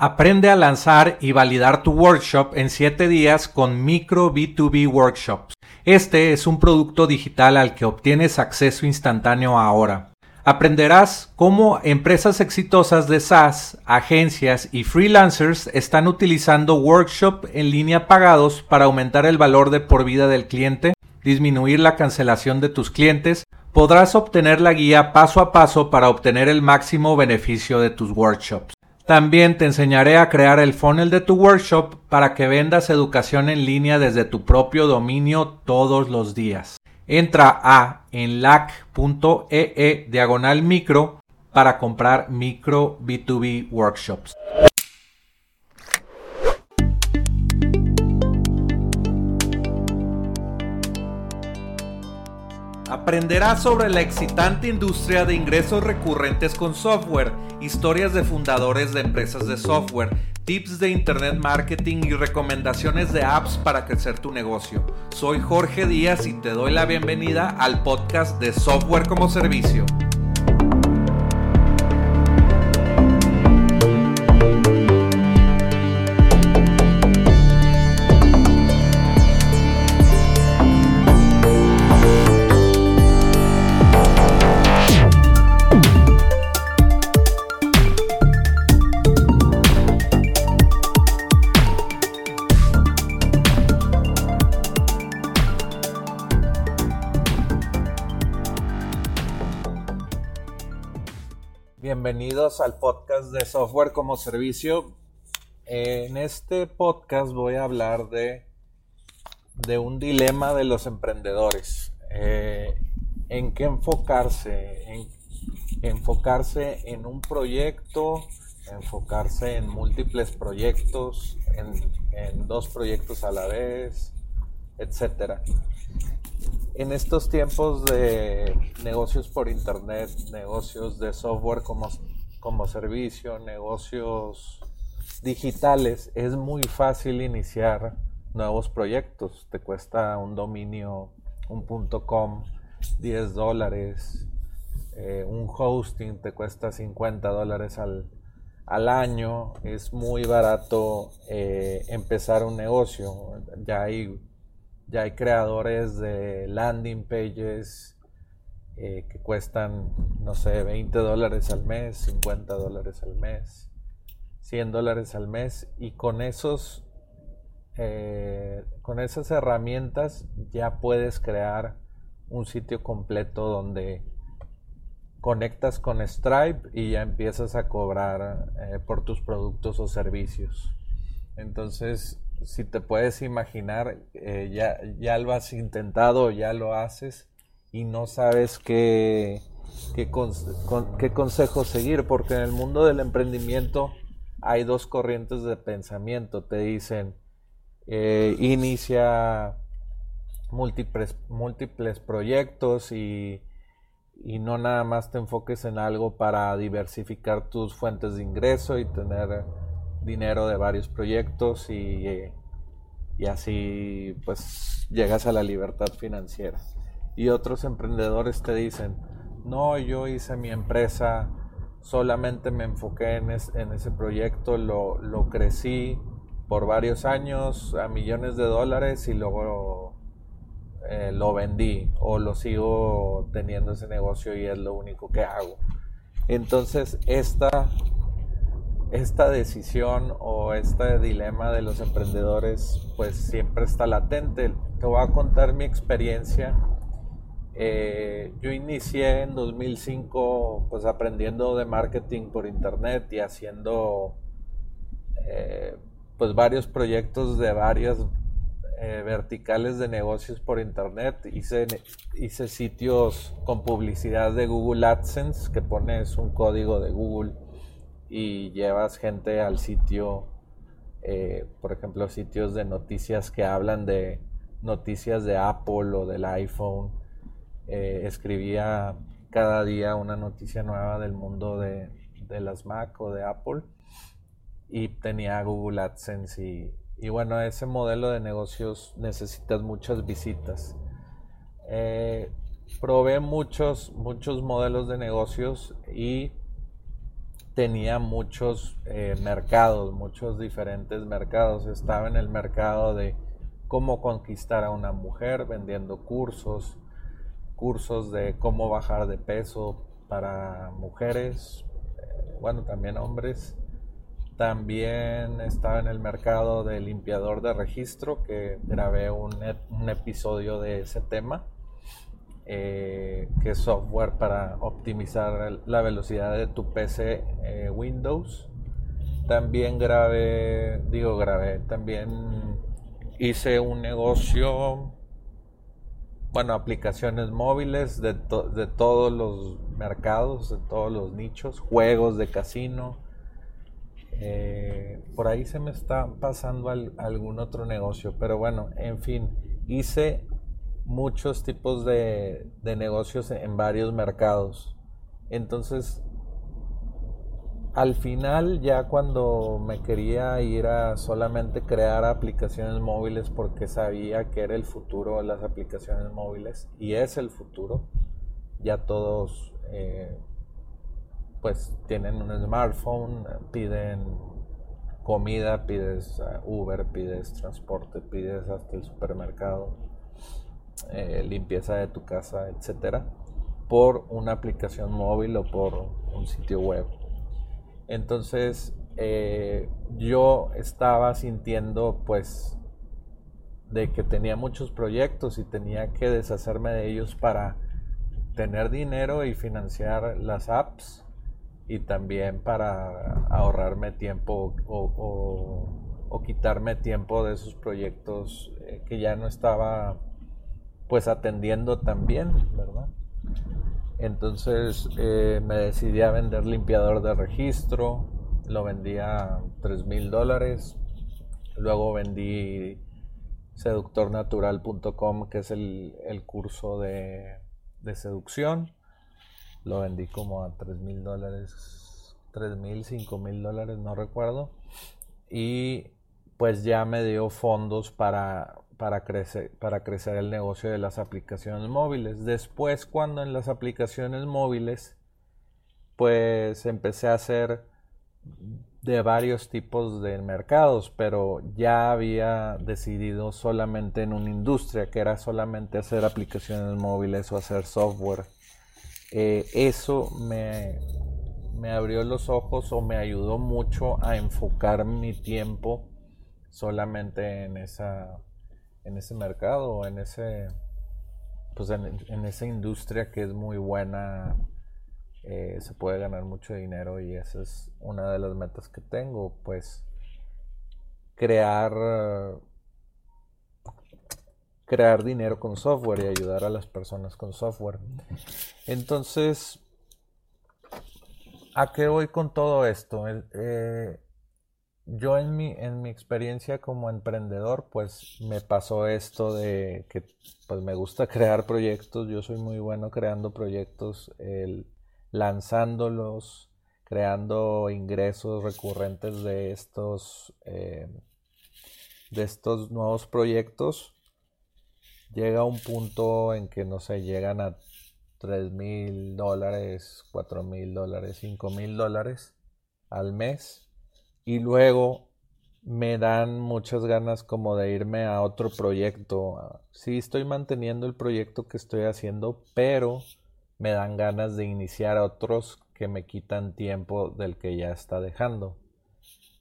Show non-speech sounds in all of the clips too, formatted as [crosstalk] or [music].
Aprende a lanzar y validar tu workshop en 7 días con Micro B2B Workshops. Este es un producto digital al que obtienes acceso instantáneo ahora. Aprenderás cómo empresas exitosas de SaaS, agencias y freelancers están utilizando workshop en línea pagados para aumentar el valor de por vida del cliente, disminuir la cancelación de tus clientes, podrás obtener la guía paso a paso para obtener el máximo beneficio de tus workshops. También te enseñaré a crear el funnel de tu workshop para que vendas educación en línea desde tu propio dominio todos los días. Entra a enlac.ee e diagonal micro para comprar micro B2B workshops. Aprenderás sobre la excitante industria de ingresos recurrentes con software, historias de fundadores de empresas de software, tips de internet marketing y recomendaciones de apps para crecer tu negocio. Soy Jorge Díaz y te doy la bienvenida al podcast de Software como Servicio. Bienvenidos al podcast de software como servicio. En este podcast voy a hablar de, de un dilema de los emprendedores. Eh, en qué enfocarse, en enfocarse en un proyecto, enfocarse en múltiples proyectos, en, en dos proyectos a la vez, etcétera en estos tiempos de negocios por internet, negocios de software como, como servicio, negocios digitales, es muy fácil iniciar nuevos proyectos. Te cuesta un dominio, un com, 10 dólares. Eh, un hosting te cuesta 50 dólares al, año. Es muy barato eh, empezar un negocio. Ya hay ya hay creadores de landing pages eh, que cuestan, no sé, 20 dólares al mes, 50 dólares al mes, 100 dólares al mes. Y con esos, eh, con esas herramientas ya puedes crear un sitio completo donde conectas con Stripe y ya empiezas a cobrar eh, por tus productos o servicios. Entonces, si te puedes imaginar, eh, ya, ya lo has intentado, ya lo haces y no sabes qué, qué, consejo seguir, porque en el mundo del emprendimiento hay dos corrientes de pensamiento. Te dicen, eh, inicia múltiples, múltiples proyectos y, y no nada más te enfoques en algo para diversificar tus fuentes de ingreso y tener dinero de varios proyectos y, y así pues llegas a la libertad financiera. Y otros emprendedores te dicen, no, yo hice mi empresa, solamente me enfoqué en, ese proyecto, lo, lo, crecí por varios años a millones de dólares y luego eh, lo vendí o lo sigo teniendo ese negocio y es lo único que hago. Entonces esta esta decisión o este dilema de los emprendedores pues siempre está latente. Te voy a contar mi experiencia. Eh, yo inicié en 2005 pues aprendiendo de marketing por internet y haciendo eh, pues varios proyectos de varias eh, verticales de negocios por internet. Hice, hice sitios con publicidad de Google AdSense que pones un código de Google y llevas gente al sitio, eh, por ejemplo, sitios de noticias que hablan de noticias de Apple o del iPhone. Eh, escribía cada día una noticia nueva del mundo de, las Mac o de Apple y tenía Google AdSense y, y bueno, ese modelo de negocios necesitas muchas visitas. Eh, probé muchos, muchos modelos de negocios y tenía muchos eh, mercados, muchos diferentes mercados. Estaba en el mercado de cómo conquistar a una mujer vendiendo cursos, cursos de cómo bajar de peso para mujeres, eh, bueno, también hombres. También estaba en el mercado de limpiador de registro, que grabé un, un episodio de ese tema, eh, que es software para optimizar la velocidad de tu PC eh, Windows. También grabé, digo grabé, también hice un negocio, bueno, aplicaciones móviles de, de todos los mercados, de todos los nichos, juegos de casino eh, por ahí se me está pasando algún otro negocio, pero bueno, en fin, hice muchos tipos de, negocios en varios mercados. Entonces, al final, ya cuando me quería ir a solamente crear aplicaciones móviles porque sabía que era el futuro de las aplicaciones móviles y es el futuro, ya todos eh, pues tienen un smartphone, piden comida, pides uh, Uber, pides transporte, pides hasta el supermercado, eh, limpieza de tu casa, etcétera, por una aplicación móvil o por un sitio web. Entonces eh, yo estaba sintiendo pues de que tenía muchos proyectos y tenía que deshacerme de ellos para tener dinero y financiar las apps y también para ahorrarme tiempo o, quitarme tiempo de esos proyectos eh, que ya no estaba pues atendiendo también, ¿verdad? Entonces eh, me decidí a vender limpiador de registro, lo vendí a 3 mil dólares, luego vendí seductornatural.com que es el, curso de, de seducción lo vendí como a 3 mil dólares, 3 mil, 5 mil dólares, no recuerdo. Y pues ya me dio fondos para, para, crecer, para crecer el negocio de las aplicaciones móviles. Después cuando en las aplicaciones móviles pues empecé a hacer de varios tipos de mercados, pero ya había decidido solamente en una industria, que era solamente hacer aplicaciones móviles o hacer software eh, eso me, abrió los ojos o me ayudó mucho a enfocar mi tiempo solamente en esa en ese mercado en ese pues en, esa industria que es muy buena eh, se puede ganar mucho dinero y esa es una de las metas que tengo pues crear crear dinero con software y ayudar a las personas con software. Entonces, ¿a qué voy con todo esto? Eh, yo en mi, en mi experiencia como emprendedor, pues me pasó esto de que pues me gusta [laughs] crear proyectos, yo soy muy bueno creando proyectos, lanzándolos, creando ingresos recurrentes de estos, eh, de estos nuevos proyectos. Llega un punto en que no sé, llegan a 3 mil dólares, 4 mil dólares, 5 mil dólares al mes y luego me dan muchas ganas como de irme a otro proyecto. Sí, estoy manteniendo el proyecto que estoy haciendo, pero me dan ganas de iniciar otros que me quitan tiempo del que ya está dejando.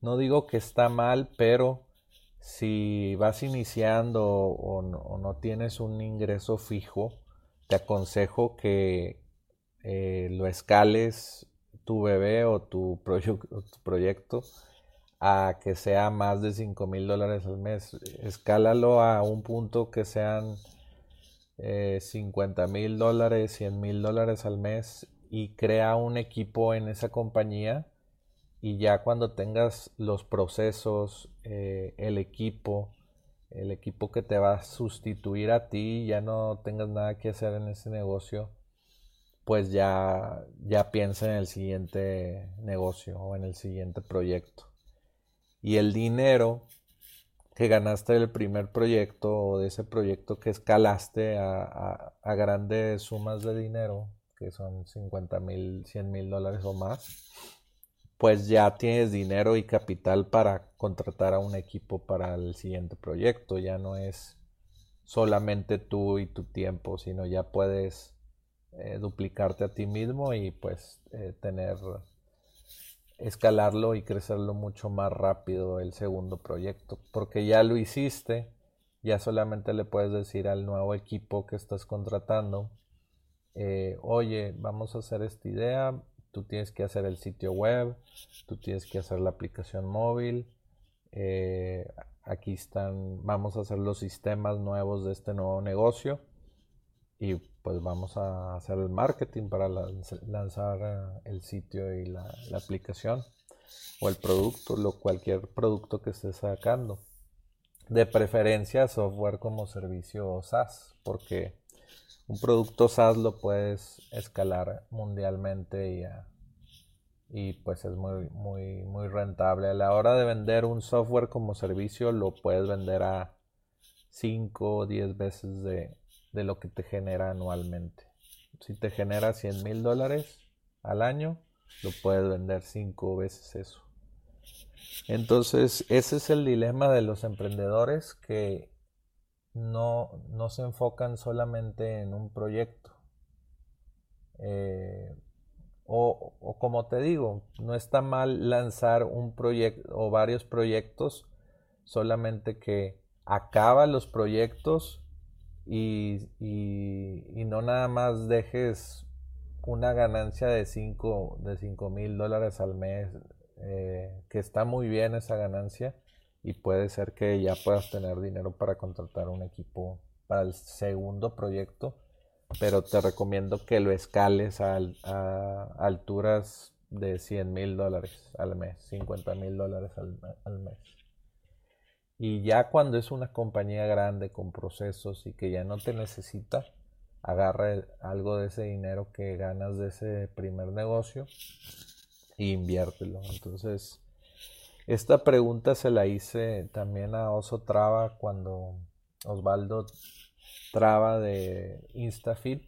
No digo que está mal, pero si vas iniciando o no, tienes un ingreso fijo, te aconsejo que eh, lo escales tu bebé o tu, proyecto a que sea más de 5 mil dólares al mes. Escálalo a un punto que sean 50 eh, mil dólares, 100 mil dólares al mes y crea un equipo en esa compañía y ya cuando tengas los procesos, eh, el equipo, el equipo que te va a sustituir a ti, ya no tengas nada que hacer en ese negocio, pues ya, ya piensa en el siguiente negocio o en el siguiente proyecto. Y el dinero que ganaste del primer proyecto o de ese proyecto que escalaste a, grandes sumas de dinero, que son 50 mil, 100 mil dólares o más, pues ya tienes dinero y capital para contratar a un equipo para el siguiente proyecto. Ya no es solamente tú y tu tiempo, sino ya puedes eh, duplicarte a ti mismo y pues eh, tener, escalarlo y crecerlo mucho más rápido el segundo proyecto, porque ya lo hiciste, ya solamente le puedes decir al nuevo equipo que estás contratando, eh, oye, vamos a hacer esta idea, tú tienes que hacer el sitio web, tú tienes que hacer la aplicación móvil, eh, aquí están, vamos a hacer los sistemas nuevos de este nuevo negocio y pues vamos a hacer el marketing para lanzar eh, el sitio y la, aplicación o el producto, lo, cualquier producto que estés sacando. De preferencia software como servicio SaaS, porque un producto SaaS lo puedes escalar mundialmente y, y pues es muy, muy, muy rentable. A la hora de vender un software como servicio lo puedes vender a 5 o 10 veces de, de lo que te genera anualmente. Si te genera 100 mil dólares al año, lo puedes vender 5 veces eso. Entonces, ese es el dilema de los emprendedores que no, no se enfocan solamente en un proyecto. Eh, o, o, como te digo, no está mal lanzar un proyecto o varios proyectos, solamente que acaba los proyectos y, y, no nada más dejes una ganancia de 5 de mil dólares al mes, eh, que está muy bien esa ganancia, y puede ser que ya puedas tener dinero para contratar un equipo para el segundo proyecto, pero te recomiendo que lo escales a, alturas de 100 mil dólares al mes, 50 mil dólares al, mes. Y ya cuando es una compañía grande con procesos y que ya no te necesita, agarra algo de ese dinero que ganas de ese primer negocio e inviértelo. Entonces, esta pregunta se la hice también a Oso Traba cuando Osvaldo Traba de Instafit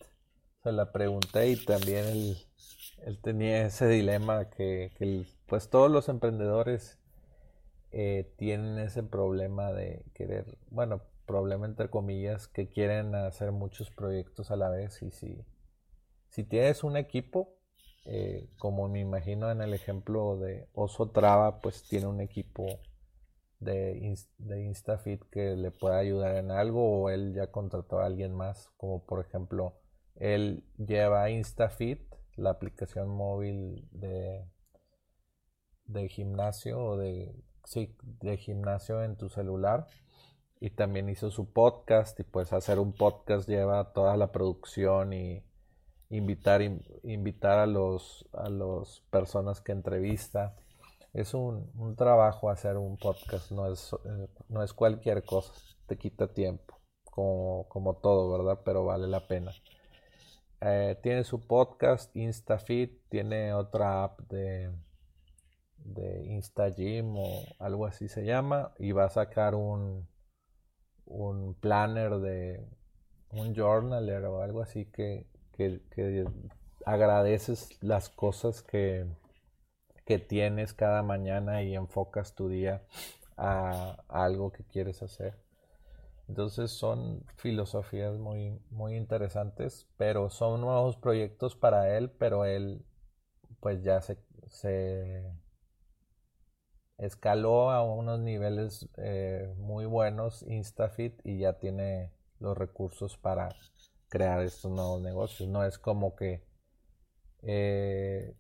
se la pregunté y también él, tenía ese dilema que, pues todos los emprendedores eh, tienen ese problema de querer, bueno, problema entre comillas, que quieren hacer muchos proyectos a la vez y si, si tienes un equipo, eh, como me imagino en el ejemplo de Oso Traba, pues tiene un equipo de, de Instafit que le pueda ayudar en algo o él ya contrató a alguien más, como por ejemplo, él lleva Instafit, la aplicación móvil de, de gimnasio o de, de gimnasio en tu celular y también hizo su podcast y pues hacer un podcast lleva toda la producción y invitar, invitar a los a las personas que entrevista. Es un, trabajo hacer un podcast, no es, eh, no es cualquier cosa, te quita tiempo, como, como todo, ¿verdad? Pero vale la pena. Eh, tiene su podcast InstaFit, tiene otra app de, de InstaGym o algo así se llama, y va a sacar un, un planner de un journaler o algo así que, que, agradeces las cosas que, que, tienes cada mañana y enfocas tu día a, algo que quieres hacer. Entonces son filosofías muy, muy interesantes, pero son nuevos proyectos para él, pero él pues ya se, se escaló a unos niveles eh, muy buenos InstaFit y ya tiene los recursos para crear estos nuevos negocios. No es como que eh,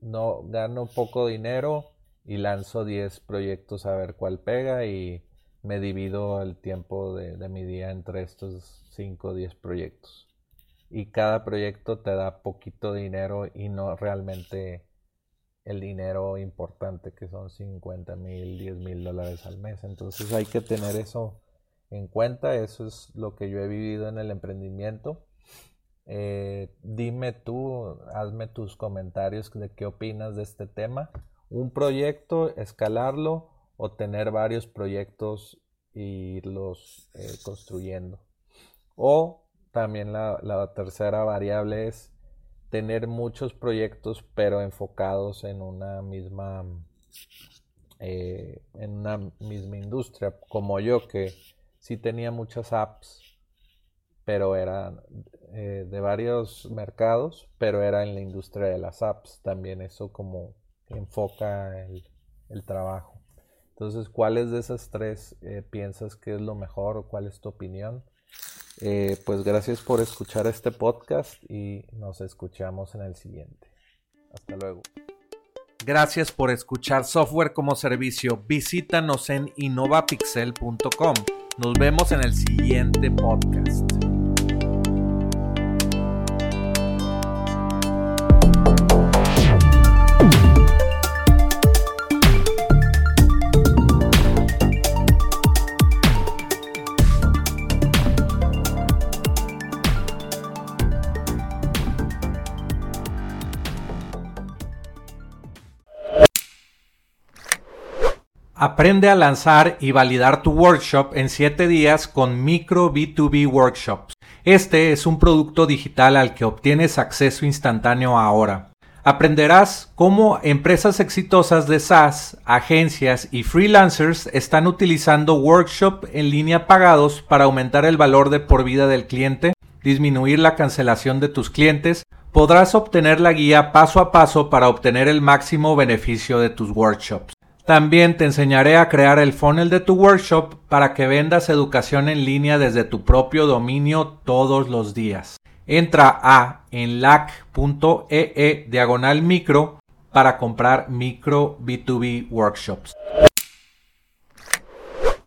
no gano poco dinero y lanzo 10 proyectos a ver cuál pega y me divido el tiempo de, mi día entre estos 5 o 10 proyectos. Y cada proyecto te da poquito dinero y no realmente el dinero importante que son 50 mil, 10 mil dólares al mes. Entonces hay que tener eso en cuenta. Eso es lo que yo he vivido en el emprendimiento. Eh, dime tú, hazme tus comentarios de qué opinas de este tema. Un proyecto, escalarlo o tener varios proyectos e irlos eh, construyendo. O también la, tercera variable es tener muchos proyectos pero enfocados en una misma eh, en una misma industria como yo que sí tenía muchas apps pero eran eh, de varios mercados pero era en la industria de las apps. También eso como enfoca el, el trabajo. Entonces cuáles de esas tres eh, piensas que es lo mejor o cuál es tu opinión eh, pues gracias por escuchar este podcast y nos escuchamos en el siguiente. Hasta luego. Gracias por escuchar Software como Servicio. Visítanos en innovapixel.com. Nos vemos en el siguiente podcast. Aprende a lanzar y validar tu workshop en 7 días con Micro B2B Workshops. Este es un producto digital al que obtienes acceso instantáneo ahora. Aprenderás cómo empresas exitosas de SaaS, agencias y freelancers están utilizando workshop en línea pagados para aumentar el valor de por vida del cliente, disminuir la cancelación de tus clientes, podrás obtener la guía paso a paso para obtener el máximo beneficio de tus workshops. También te enseñaré a crear el funnel de tu workshop para que vendas educación en línea desde tu propio dominio todos los días. Entra a enlac.ee e diagonal micro para comprar micro B2B workshops.